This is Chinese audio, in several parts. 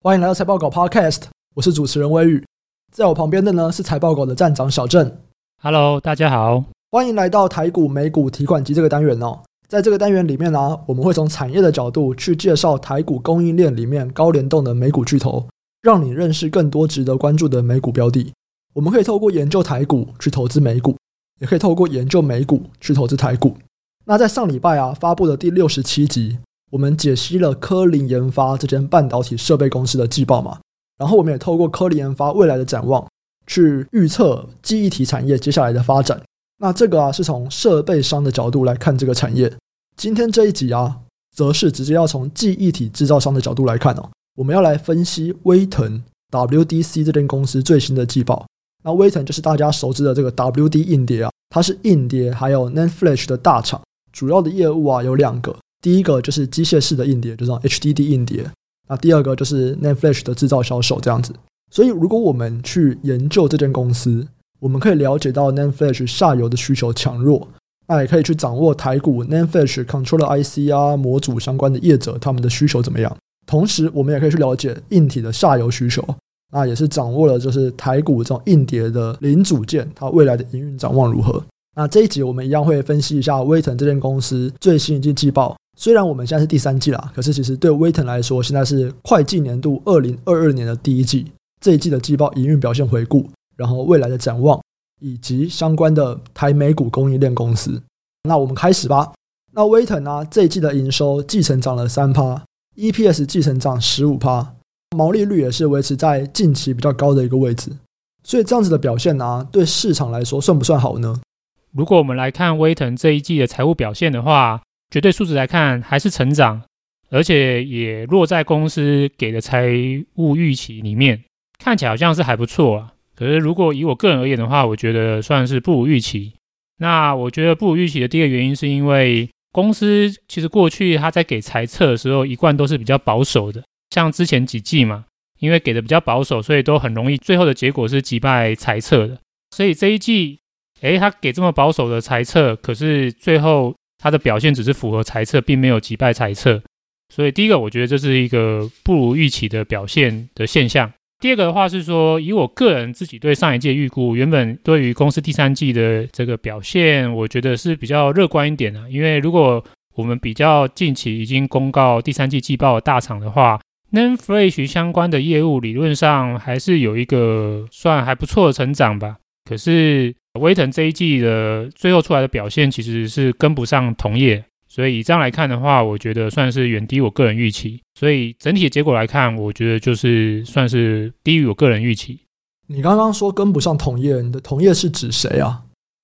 欢迎来到财报狗 Podcast，我是主持人微宇，在我旁边的呢是财报狗的站长小郑。Hello，大家好，欢迎来到台股美股提款机这个单元哦。在这个单元里面呢、啊，我们会从产业的角度去介绍台股供应链里面高联动的美股巨头，让你认识更多值得关注的美股标的。我们可以透过研究台股去投资美股，也可以透过研究美股去投资台股。那在上礼拜啊发布的第六十七集，我们解析了科林研发这间半导体设备公司的季报嘛，然后我们也透过科林研发未来的展望，去预测记忆体产业接下来的发展。那这个啊是从设备商的角度来看这个产业。今天这一集啊，则是直接要从记忆体制造商的角度来看哦。我们要来分析威腾 WDC 这间公司最新的季报。那威腾就是大家熟知的这个 WD 硬碟啊，它是硬碟还有 NAND Flash 的大厂。主要的业务啊有两个，第一个就是机械式的硬碟，就是 HDD 硬碟。那第二个就是 NAND Flash 的制造销售这样子。所以如果我们去研究这间公司，我们可以了解到 NAND Flash 下游的需求强弱。那也可以去掌握台股 NAND Flash Controller IC 啊模组相关的业者他们的需求怎么样。同时，我们也可以去了解硬体的下游需求。那也是掌握了就是台股这种硬碟的零组件，它未来的营运展望如何。那这一集我们一样会分析一下威腾这间公司最新一季季报。虽然我们现在是第三季啦，可是其实对威腾来说，现在是会计年度二零二二年的第一季。这一季的季报营运表现回顾，然后未来的展望。以及相关的台美股供应链公司，那我们开始吧。那威腾呢，这一季的营收季成长了三趴，EPS 季成长十五趴，毛利率也是维持在近期比较高的一个位置。所以这样子的表现呢，对市场来说算不算好呢？如果我们来看威腾这一季的财务表现的话，绝对数值来看还是成长，而且也落在公司给的财务预期里面，看起来好像是还不错啊。可是，如果以我个人而言的话，我觉得算是不如预期。那我觉得不如预期的第一个原因，是因为公司其实过去他在给财测的时候，一贯都是比较保守的。像之前几季嘛，因为给的比较保守，所以都很容易最后的结果是击败财测的。所以这一季，诶，他给这么保守的财测，可是最后他的表现只是符合财测，并没有击败财测。所以第一个，我觉得这是一个不如预期的表现的现象。第二个的话是说，以我个人自己对上一届预估，原本对于公司第三季的这个表现，我觉得是比较乐观一点的。因为如果我们比较近期已经公告第三季季报的大厂的话，NAND Flash 相关的业务理论上还是有一个算还不错的成长吧。可是威腾这一季的最后出来的表现其实是跟不上同业。所以以这样来看的话，我觉得算是远低我个人预期。所以整体的结果来看，我觉得就是算是低于我个人预期。你刚刚说跟不上同业，你的同业是指谁啊？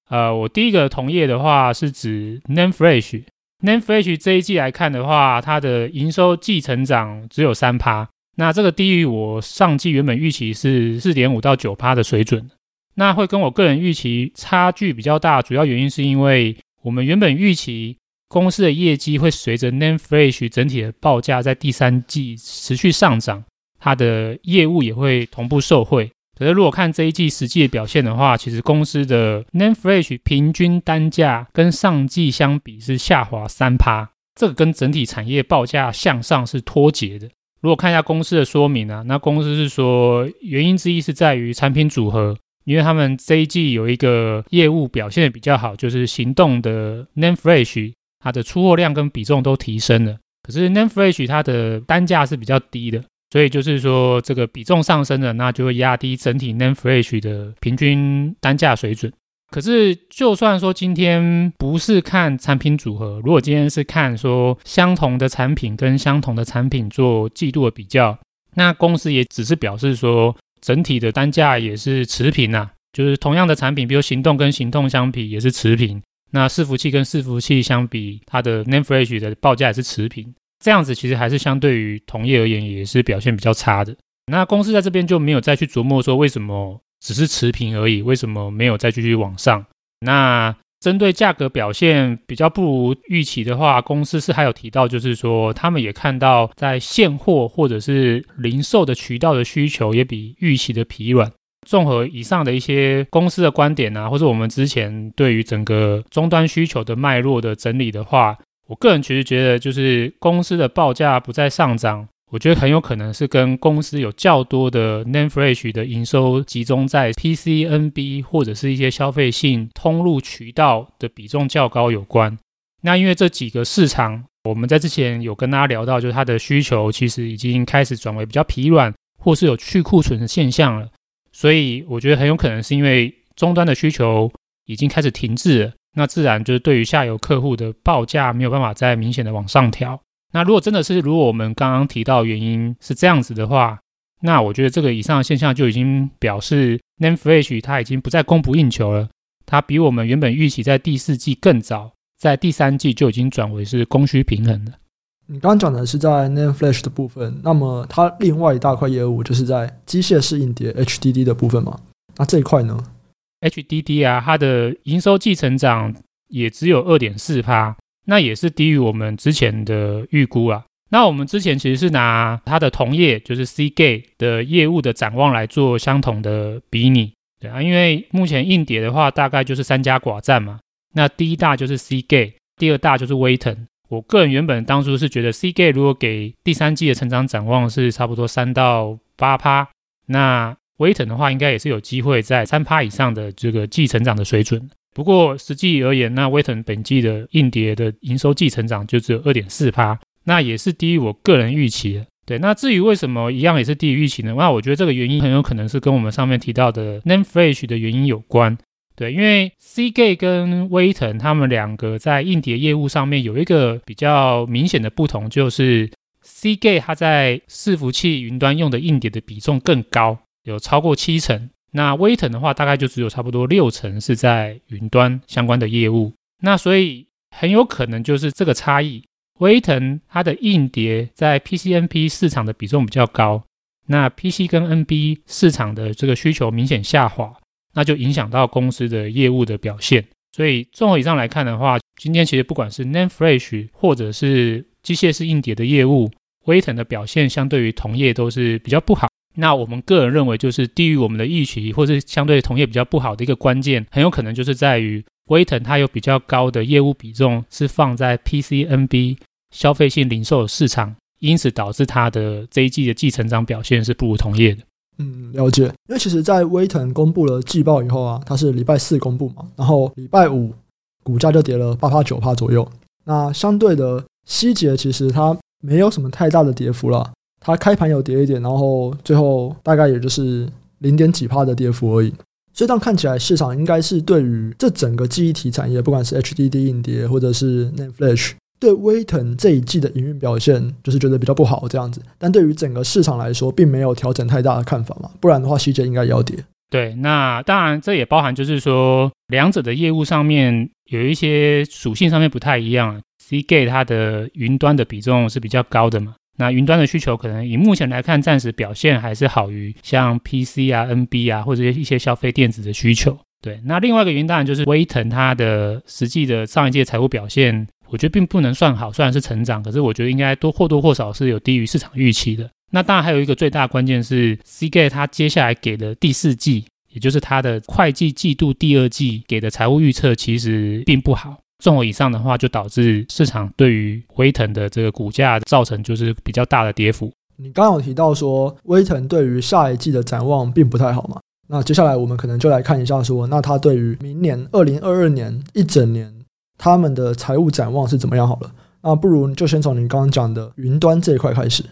呃，我第一个同业的话是指 Name Fresh。Name Fresh 这一季来看的话，它的营收季成长只有三趴，那这个低于我上季原本预期是四点五到九趴的水准。那会跟我个人预期差距比较大，主要原因是因为我们原本预期。公司的业绩会随着 NAND Flash 整体的报价在第三季持续上涨，它的业务也会同步受惠。可是如果看这一季实际的表现的话，其实公司的 NAND Flash 平均单价跟上季相比是下滑三趴，这个跟整体产业报价向上是脱节的。如果看一下公司的说明啊，那公司是说原因之一是在于产品组合，因为他们这一季有一个业务表现的比较好，就是行动的 Name Flash。它的出货量跟比重都提升了，可是 Name Flash 它的单价是比较低的，所以就是说这个比重上升了，那就会压低整体 Name Flash 的平均单价水准。可是就算说今天不是看产品组合，如果今天是看说相同的产品跟相同的产品做季度的比较，那公司也只是表示说整体的单价也是持平呐，就是同样的产品，比如行动跟行动相比也是持平。那伺服器跟伺服器相比，它的 Name Flash 的报价也是持平，这样子其实还是相对于同业而言也是表现比较差的。那公司在这边就没有再去琢磨说为什么只是持平而已，为什么没有再继续往上？那针对价格表现比较不如预期的话，公司是还有提到，就是说他们也看到在现货或者是零售的渠道的需求也比预期的疲软。综合以上的一些公司的观点啊，或者我们之前对于整个终端需求的脉络的整理的话，我个人其实觉得，就是公司的报价不再上涨，我觉得很有可能是跟公司有较多的 NAND Flash 的营收集中在 PC、NB 或者是一些消费性通路渠道的比重较高有关。那因为这几个市场，我们在之前有跟大家聊到，就是它的需求其实已经开始转为比较疲软，或是有去库存的现象了。所以我觉得很有可能是因为终端的需求已经开始停滞了，那自然就是对于下游客户的报价没有办法再明显的往上调。那如果真的是如果我们刚刚提到原因是这样子的话，那我觉得这个以上的现象就已经表示 Name Flash 它已经不再供不应求了，它比我们原本预期在第四季更早，在第三季就已经转为是供需平衡了。你刚刚讲的是在 Name Flash 的部分，那么它另外一大块业务就是在机械式硬碟 HDD 的部分嘛？那这一块呢？HDD 啊，它的营收季成长也只有二点四趴。那也是低于我们之前的预估啊。那我们之前其实是拿它的同业，就是 Seagate 的业务的展望来做相同的比拟，对啊，因为目前硬碟的话，大概就是三家寡占嘛。那第一大就是 Seagate，第二大就是威腾。我个人原本当初是觉得 Seagate 如果给第三季的成长展望是差不多三到八趴，那威腾的话应该也是有机会在三趴以上的这个季成长的水准。不过实际而言，那威腾本季的硬碟的营收季成长就只有二点四趴，那也是低于我个人预期的。对，那至于为什么一样也是低于预期呢？那我觉得这个原因很有可能是跟我们上面提到的 Name Flash 的原因有关。对，因为 C G 跟威腾他们两个在硬碟业务上面有一个比较明显的不同，就是 C G 它在伺服器云端用的硬碟的比重更高，有超过七成。那威腾的话，大概就只有差不多六成是在云端相关的业务。那所以很有可能就是这个差异，威腾它的硬碟在 PCNP 市场的比重比较高，那 PC 跟 NB 市场的这个需求明显下滑，那就影响到公司的业务的表现。所以综合以上来看的话，今天其实不管是 NAND Flash 或者是机械式硬碟的业务，威腾的表现相对于同业都是比较不好。那我们个人认为，就是低于我们的预期，或是相对同业比较不好的一个关键，很有可能就是在于威腾它有比较高的业务比重是放在 PC、NB 消费性零售市场，因此导致它的这一季的季成长表现是不如同业的。嗯，了解。因为其实，在威腾公布了季报以后啊，它是礼拜四公布嘛，然后礼拜五股价就跌了八趴九趴左右。那相对的，希捷其实它没有什么太大的跌幅了。它开盘有跌一点，然后最后大概也就是零点几趴的跌幅而已。所以这样看起来，市场应该是对于这整个记忆体产业，不管是 HDD 硬碟或者是 NAND Flash，对威腾这一季的营运表现就是觉得比较不好这样子。但对于整个市场来说，并没有调整太大的看法嘛。不然的话，希捷应该要跌。对，那当然这也包含就是说，两者的业务上面有一些属性上面不太一样。Seagate 它的云端的比重是比较高的嘛。那云端的需求可能以目前来看，暂时表现还是好于像 PC 啊、NB 啊或者一些消费电子的需求。对，那另外一个原因当然就是威腾它的实际的上一季财务表现，我觉得并不能算好，虽然是成长，可是我觉得应该多或多或少是有低于市场预期的。那当然还有一个最大关键是 c g a t 它接下来给的第四季，也就是它的会计季度第二季给的财务预测，其实并不好。综合以上的话，就导致市场对于威腾的这个股价造成就是比较大的跌幅。你刚刚有提到说威腾对于下一季的展望并不太好嘛？那接下来我们可能就来看一下说，那他对于明年二零二二年一整年他们的财务展望是怎么样好了？那不如就先从你刚刚讲的云端这一块开始。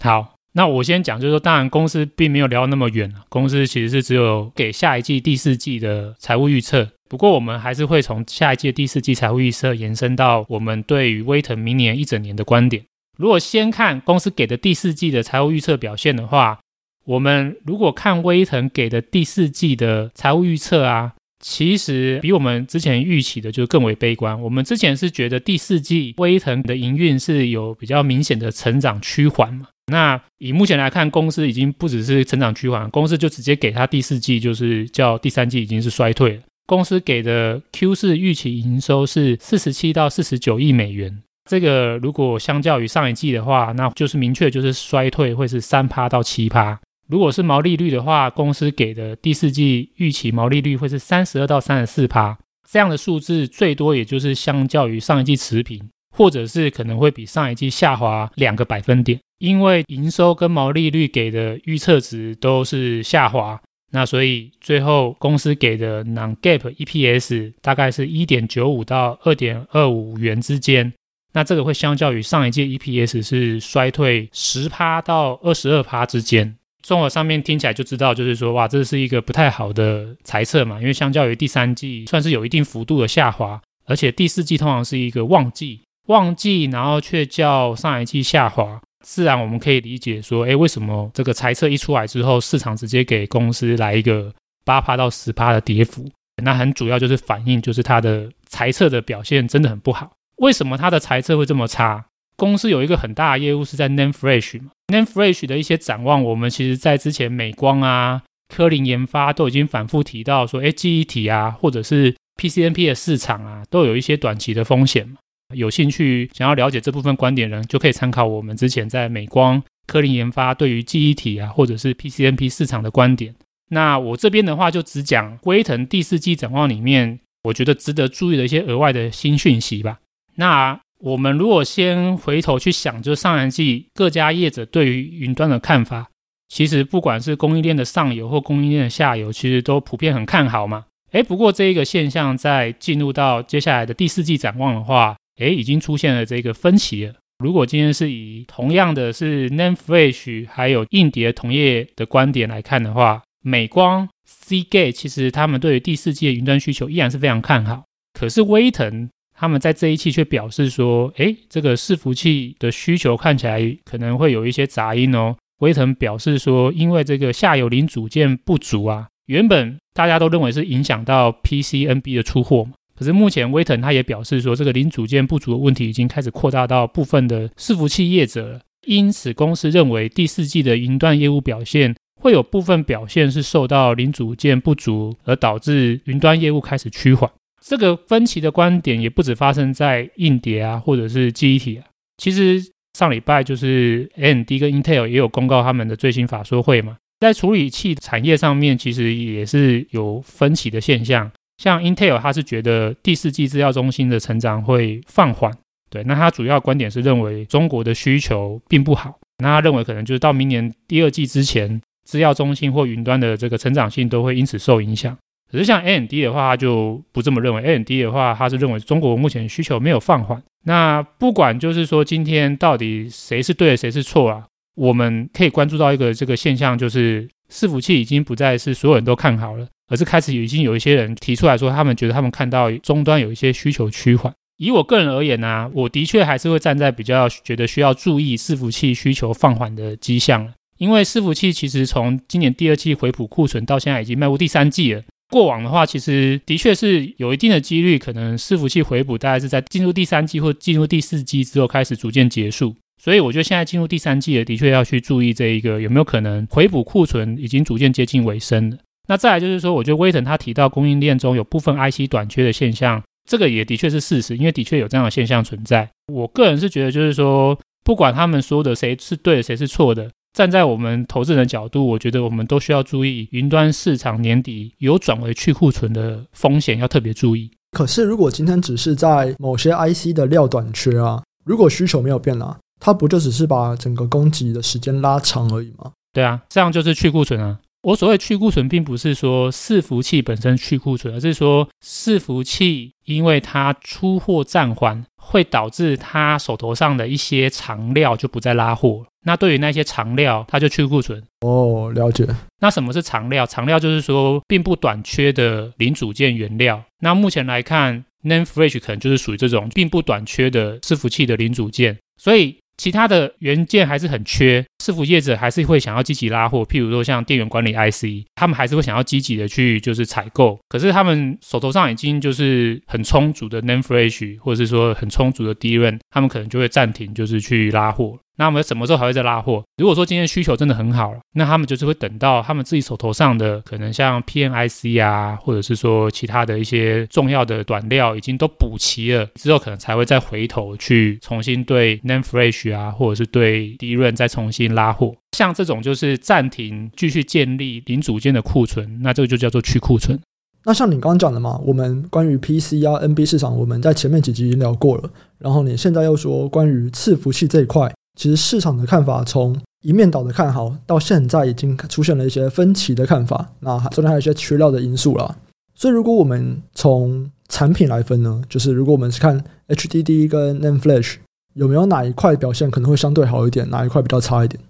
好，那我先讲，就是说，当然公司并没有聊那么远，啊公司其实是只有给下一季第四季的财务预测。不过，我们还是会从下一季第四季财务预测延伸到我们对于威腾明年一整年的观点。如果先看公司给的第四季的财务预测表现的话，我们如果看威腾给的第四季的财务预测啊，其实比我们之前预期的就更为悲观。我们之前是觉得第四季威腾的营运是有比较明显的成长趋缓嘛。那以目前来看，公司已经不只是成长趋缓，公司就直接给他第四季就是叫第三季已经是衰退了。公司给的 Q 四预期营收是四十七到四十九亿美元，这个如果相较于上一季的话，那就是明确就是衰退，会是三趴到七趴。如果是毛利率的话，公司给的第四季预期毛利率会是三十二到三十四趴，这样的数字最多也就是相较于上一季持平，或者是可能会比上一季下滑两个百分点，因为营收跟毛利率给的预测值都是下滑，那所以最后公司给的 non-GAAP EPS 大概是一点九五到二点二五元之间，那这个会相较于上一季 EPS 是衰退十趴到二十二趴之间。综合上面听起来就知道，就是说，哇，这是一个不太好的猜测嘛，因为相较于第三季，算是有一定幅度的下滑，而且第四季通常是一个旺季，旺季，然后却较上一季下滑，自然我们可以理解说，哎，为什么这个猜测一出来之后，市场直接给公司来一个八趴到十趴的跌幅？那很主要就是反映，就是它的猜测的表现真的很不好。为什么它的猜测会这么差？公司有一个很大的业务是在 NAND Flash 嘛，NAND Flash 的一些展望，我们其实在之前美光啊、科林研发都已经反复提到说，哎，记忆体啊，或者是 PCNP 的市场啊，都有一些短期的风险嘛。有兴趣想要了解这部分观点的人，就可以参考我们之前在美光、科林研发对于记忆体啊，或者是 PCNP 市场的观点。那我这边的话，就只讲威腾第四季展望里面，我觉得值得注意的一些额外的新讯息吧。那我们如果先回头去想，就上一季各家业者对于云端的看法，其实不管是供应链的上游或供应链的下游，其实都普遍很看好嘛。诶，不过这一个现象在进入到接下来的第四季展望的话，诶，已经出现了这个分歧了。如果今天是以同样的是 n a m e Flash 还有硬碟同业的观点来看的话，美光、Cgate 其实他们对于第四季的云端需求依然是非常看好，可是威腾。他们在这一期却表示说，诶，这个伺服器的需求看起来可能会有一些杂音哦。威腾表示说，因为这个下游零组件不足啊，原本大家都认为是影响到 PCNB 的出货嘛。可是目前威腾他也表示说，这个零组件不足的问题已经开始扩大到部分的伺服器业者。因此，公司认为第四季的云端业务表现会有部分表现是受到零组件不足而导致云端业务开始趋缓。这个分歧的观点也不止发生在硬碟啊，或者是记忆体啊。其实上礼拜就是 AMD 跟 Intel 也有公告他们的最新法说会嘛，在处理器产业上面，其实也是有分歧的现象。像 Intel，他是觉得第四季资料中心的成长会放缓，对，那他主要观点是认为中国的需求并不好，那他认为可能就是到明年第二季之前，资料中心或云端的这个成长性都会因此受影响。可是像 AMD 的话，他就不这么认为。AMD 的话，他是认为中国目前需求没有放缓。那不管就是说今天到底谁是对的，谁是错啊？我们可以关注到一个这个现象，就是伺服器已经不再是所有人都看好了，而是开始已经有一些人提出来说，他们觉得他们看到终端有一些需求趋缓。以我个人而言呢、我的确还是会站在比较觉得需要注意伺服器需求放缓的迹象，因为伺服器其实从今年第二季回补库存到现在已经迈入第三季了。过往的话，其实的确是有一定的几率，可能伺服器回补大概是在进入第三季或进入第四季之后开始逐渐结束。所以我觉得现在进入第三季了，的确要去注意这一个有没有可能回补库存已经逐渐接近尾声了。那再来就是说，我觉得威腾他提到供应链中有部分 IC 短缺的现象，这个也的确是事实，因为的确有这样的现象存在。我个人是觉得，就是说不管他们说的谁是对的，谁是错的。站在我们投资人的角度，我觉得我们都需要注意云端市场年底有转为去库存的风险，要特别注意。可是，如果今天只是在某些 IC 的料短缺啊，如果需求没有变啊，它不就只是把整个供给的时间拉长而已吗？对啊，这样就是去库存啊。我所谓去库存，并不是说伺服器本身去库存，而是说伺服器因为它出货暂缓，会导致它手头上的一些长料就不再拉货。那对于那些长料，它就去库存。哦，了解。那什么是长料？长料就是说并不短缺的零组件原料。那目前来看，NAND Flash 可能就是属于这种并不短缺的伺服器的零组件，所以。其他的元件还是很缺，伺服业者还是会想要积极拉货，譬如说像电源管理 IC，他们还是会想要积极的去就是采购，可是他们手头上已经就是很充足的 NAND Flash，或者是说很充足的 DRAM，他们可能就会暂停就是去拉货。那我们什么时候还会再拉货？如果说今天需求真的很好，那他们就是会等到他们自己手头上的可能像 PNIC 啊，或者是说其他的一些重要的短料已经都补齐了之后，可能才会再回头去重新对 NAND Flash 啊，或者是对 DRAM 再重新拉货。像这种就是暂停继续建立零组件的库存，那这个就叫做去库存。那像你刚刚讲的嘛，我们关于 PC 啊、NB 市场，我们在前面几集已经聊过了。然后你现在又说关于伺服器这一块，其实市场的看法从一面倒的看好，到现在已经出现了一些分歧的看法。那中间还有一些缺料的因素啦。所以如果我们从产品来分呢，就是如果我们是看 HDD 跟 NAND Flash，有没有哪一块表现可能会相对好一点，哪一块比较差一点？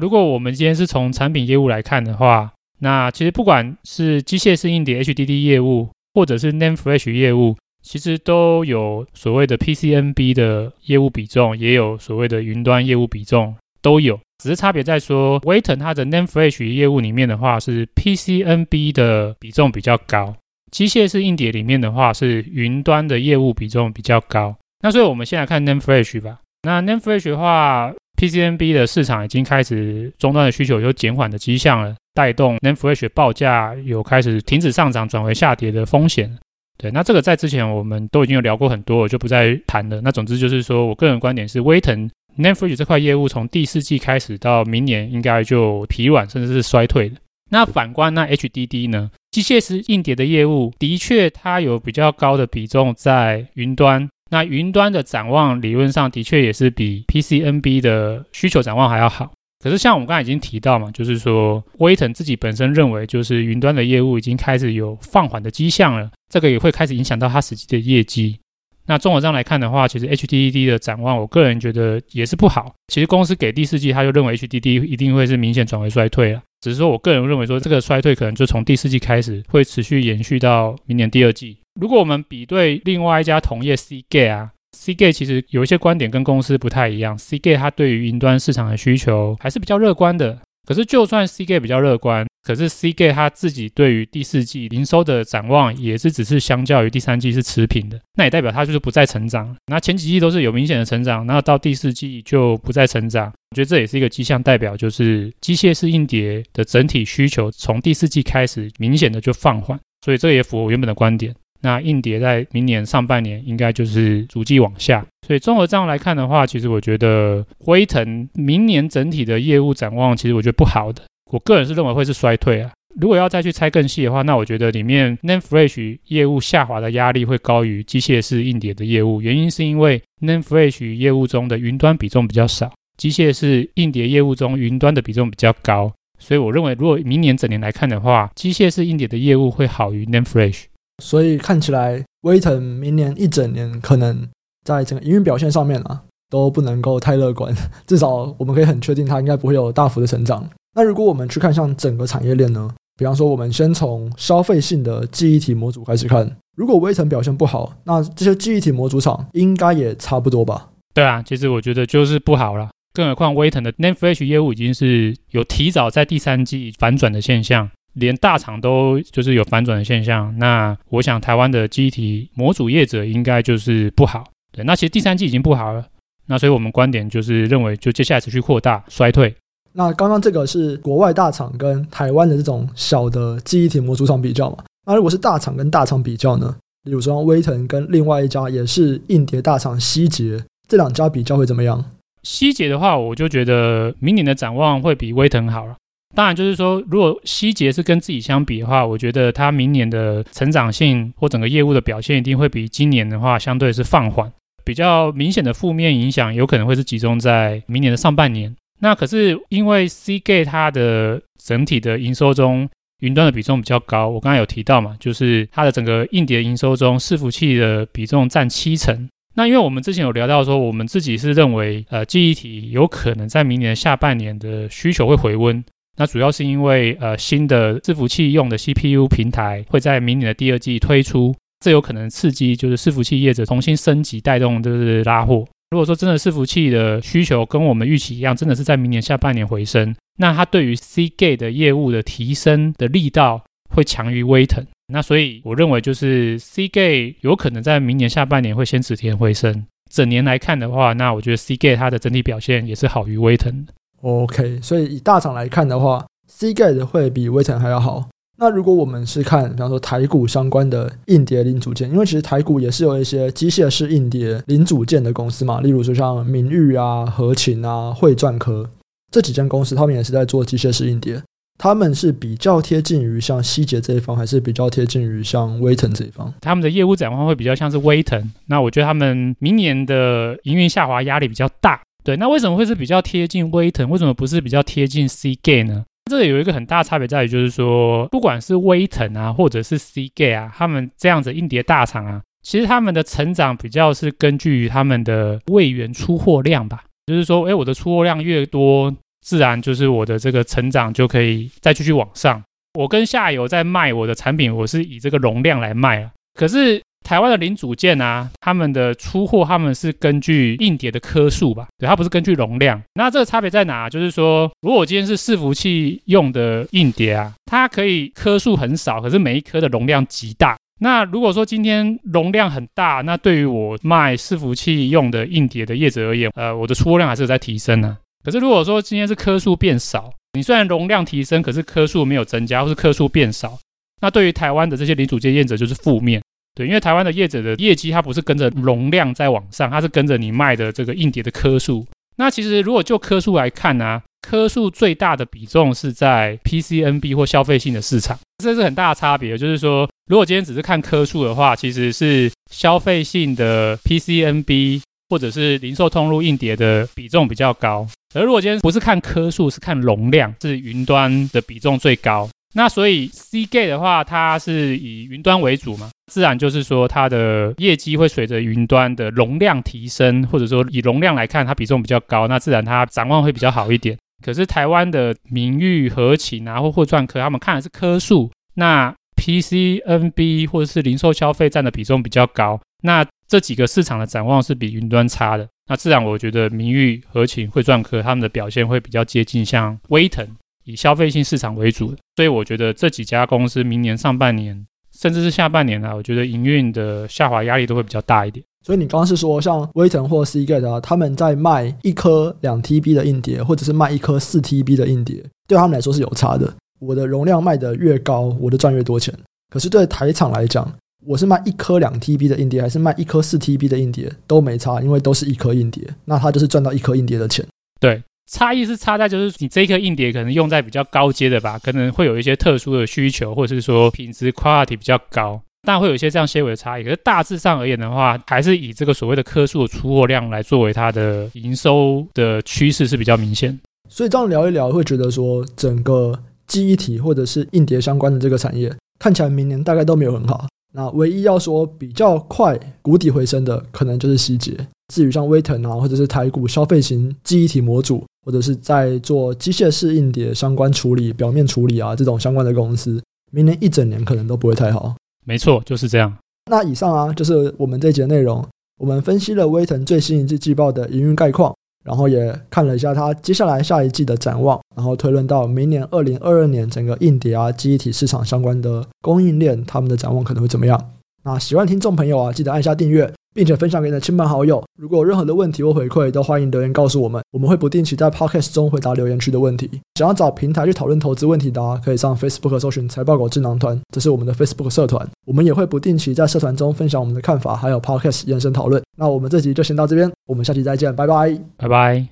如果我们今天是从产品业务来看的话，那其实不管是机械式硬碟 HDD 业务，或者是 NAND Flash 业务，其实都有所谓的 PCNB 的业务比重，也有所谓的云端业务比重，都有。只是差别在说，威腾它的 NAND Flash 业务里面的话，是 PCNB 的比重比较高；机械式硬碟里面的话，是云端的业务比重比较高。那所以我们先来看 Name Flash 吧。那 Name Flash 的话，PCNB 的市场已经开始终端的需求有减缓的迹象了，带动 Name Flash 报价有开始停止上涨转为下跌的风险。对，那这个在之前我们都已经有聊过很多，我就不再谈了。那总之就是说我个人观点是，威腾 Name Flash 这块业务从第四季开始到明年应该就疲软甚至是衰退的。那反观那 HDD 呢？机械式硬碟的业务的确它有比较高的比重在云端。那云端的展望理论上的确也是比 PCNB 的需求展望还要好。可是像我们刚才已经提到嘛，就是说威腾自己本身认为，就是云端的业务已经开始有放缓的迹象了，这个也会开始影响到它实际的业绩。那综合上来看的话，其实 HDD 的展望，我个人觉得也是不好。其实公司给第四季，他就认为 HDD 一定会是明显转为衰退了。只是说我个人认为说，这个衰退可能就从第四季开始，会持续延续到明年第二季。如果我们比对另外一家同业 Cgate 啊，Cgate 其实有一些观点跟公司不太一样。Cgate 它对于云端市场的需求还是比较乐观的。可是就算 Cgate 比较乐观，可是 Cgate 它自己对于第四季营收的展望也是只是相较于第三季是持平的。那也代表它就是不再成长。那前几季都是有明显的成长，那到第四季就不再成长。我觉得这也是一个迹象，代表就是机械式硬碟的整体需求从第四季开始明显的就放缓。所以这也符合我原本的观点。那硬碟在明年上半年应该就是逐季往下，所以综合这样来看的话，其实我觉得辉腾明年整体的业务展望，其实我觉得不好的。我个人是认为会是衰退啊。如果要再去拆更细的话，那我觉得里面 NAND Flash 业务下滑的压力会高于机械式硬碟的业务，原因是因为 NAND Flash 业务中的云端比重比较少，机械式硬碟业务中云端的比重比较高，所以我认为如果明年整年来看的话，机械式硬碟的业务会好于 NAND Flash。所以看起来，威腾明年一整年可能在整个营运表现上面啊，都不能够太乐观。至少我们可以很确定，它应该不会有大幅的成长。那如果我们去看像整个产业链呢？比方说，我们先从消费性的记忆体模组开始看，如果威腾表现不好，那这些记忆体模组厂应该也差不多吧？对啊，其实我觉得就是不好了。更何况威腾的 NAND Flash 业务已经是有提早在第三季反转的现象。连大厂都就是有反转的现象，那我想台湾的记忆体模组业者应该就是不好。对，那其实第三季已经不好了，那所以我们观点就是认为，就接下来持续扩大衰退。那刚刚这个是国外大厂跟台湾的这种小的记忆体模组厂比较嘛？那如果是大厂跟大厂比较呢？比如说威腾跟另外一家也是硬碟大厂希捷，这两家比较会怎么样？希捷的话，我就觉得明年的展望会比威腾好了。当然，就是说，如果希捷是跟自己相比的话，我觉得它明年的成长性或整个业务的表现一定会比今年的话相对是放缓。比较明显的负面影响有可能会是集中在明年的上半年。那可是因为 Cgate 它的整体的营收中云端的比重比较高，我刚才有提到嘛，就是它的整个硬碟营收中伺服器的比重占七成。那因为我们之前有聊到说，我们自己是认为，呃，记忆体有可能在明年下半年的需求会回温。那主要是因为呃新的伺服器用的 CPU 平台会在明年的第二季推出，这有可能刺激就是伺服器业者重新升级，带动就是拉货。如果说真的伺服器的需求跟我们预期一样，真的是在明年下半年回升，那它对于 Cgate 的业务的提升的力道会强于威腾。那所以我认为就是 Cgate 有可能在明年下半年会先止跌回升。整年来看的话，那我觉得 Cgate 它的整体表现也是好于威腾的。OK，所以以大厂来看的话，Seagate 会比威腾还要好。那如果我们是看，比方说台股相关的硬碟零组件，因为其实台股也是有一些机械式硬碟零组件的公司嘛，例如说像明裕啊、和勤啊、汇钻科这几间公司，他们也是在做机械式硬碟。他们是比较贴近于像希捷这一方，还是比较贴近于像威腾这一方？他们的业务展望会比较像是威腾。那我觉得他们明年的营运下滑压力比较大。对，那为什么会是比较贴近威腾？为什么不是比较贴近 Seagate 呢？这个有一个很大的差别在于，就是说，不管是威腾啊，或者是 Seagate 啊，他们这样子硬碟大厂啊，其实他们的成长比较是根据于他们的位元出货量吧。就是说，哎，我的出货量越多，自然就是我的这个成长就可以再继续往上。我跟下游在卖我的产品，我是以这个容量来卖啊。可是台湾的零组件啊，他们的出货他们是根据硬碟的颗数吧？对，它不是根据容量。那这个差别在哪？就是说，如果我今天是伺服器用的硬碟啊，它可以颗数很少，可是每一颗的容量极大。那如果说今天容量很大，那对于我卖伺服器用的硬碟的业者而言，呃，我的出货量还是有在提升呢。可是如果说今天是颗数变少，你虽然容量提升，可是颗数没有增加，或是颗数变少，那对于台湾的这些零组件业者就是负面。对，因为台湾的业者的业绩它不是跟着容量在往上，它是跟着你卖的这个硬碟的颗数。那其实如果就颗数来看呢、颗数最大的比重是在 PCNB 或消费性的市场，这是很大的差别。就是说，如果今天只是看颗数的话，其实是消费性的 PCNB 或者是零售通路硬碟的比重比较高。而如果今天不是看颗数，是看容量，是云端的比重最高。那所以 C gate 的话，它是以云端为主嘛，自然就是说它的业绩会随着云端的容量提升，或者说以容量来看，它比重比较高，那自然它展望会比较好一点。可是台湾的明裕、和勤啊，或货传科，他们看的是颗数，那 PCNB 或者是零售消费占的比重比较高，那这几个市场的展望是比云端差的，那自然我觉得明裕、和勤、货传科他们的表现会比较接近像威腾，以消费性市场为主，所以我觉得这几家公司明年上半年甚至是下半年啊，我觉得营运的下滑压力都会比较大一点。所以你刚刚是说，像威腾或 Seagate 啊，他们在卖一颗两 TB 的硬碟，或者是卖一颗四 TB 的硬碟，对他们来说是有差的。我的容量卖得越高，我就赚越多钱。可是对台厂来讲，我是卖一颗两 TB 的硬碟，还是卖一颗四 TB 的硬碟，都没差，因为都是一颗硬碟，那他就是赚到一颗硬碟的钱。对，差异是差在就是你这一颗硬碟可能用在比较高阶的吧，可能会有一些特殊的需求，或者是说品质 quality 比较高。但会有一些这样些微的差异，可是大致上而言的话，还是以这个所谓的颗数的出货量来作为它的营收的趋势是比较明显。所以这样聊一聊，会觉得说整个记忆体或者是硬碟相关的这个产业，看起来明年大概都没有很好。那唯一要说比较快谷底回升的，可能就是希捷。至于像威腾啊，或者是台股消费型记忆体模组，或者是在做机械式硬碟相关处理、表面处理啊这种相关的公司，明年一整年可能都不会太好。没错，就是这样。那以上啊，就是我们这一节内容。我们分析了威腾最新一季季报的营运概况，然后也看了一下它接下来下一季的展望，然后推论到明年二零二二年整个硬碟啊、记忆体市场相关的供应链，他们的展望可能会怎么样？那喜欢听众朋友啊，记得按下订阅。并且分享给你的亲朋好友。如果有任何的问题或回馈，都欢迎留言告诉我们，我们会不定期在 Podcast 中回答留言区的问题。想要找平台去讨论投资问题的啊，可以上 Facebook 搜寻财报狗智囊团，这是我们的 Facebook 社团。我们也会不定期在社团中分享我们的看法，还有 Podcast 延伸讨论。那我们这集就先到这边，我们下期再见，拜拜，拜拜。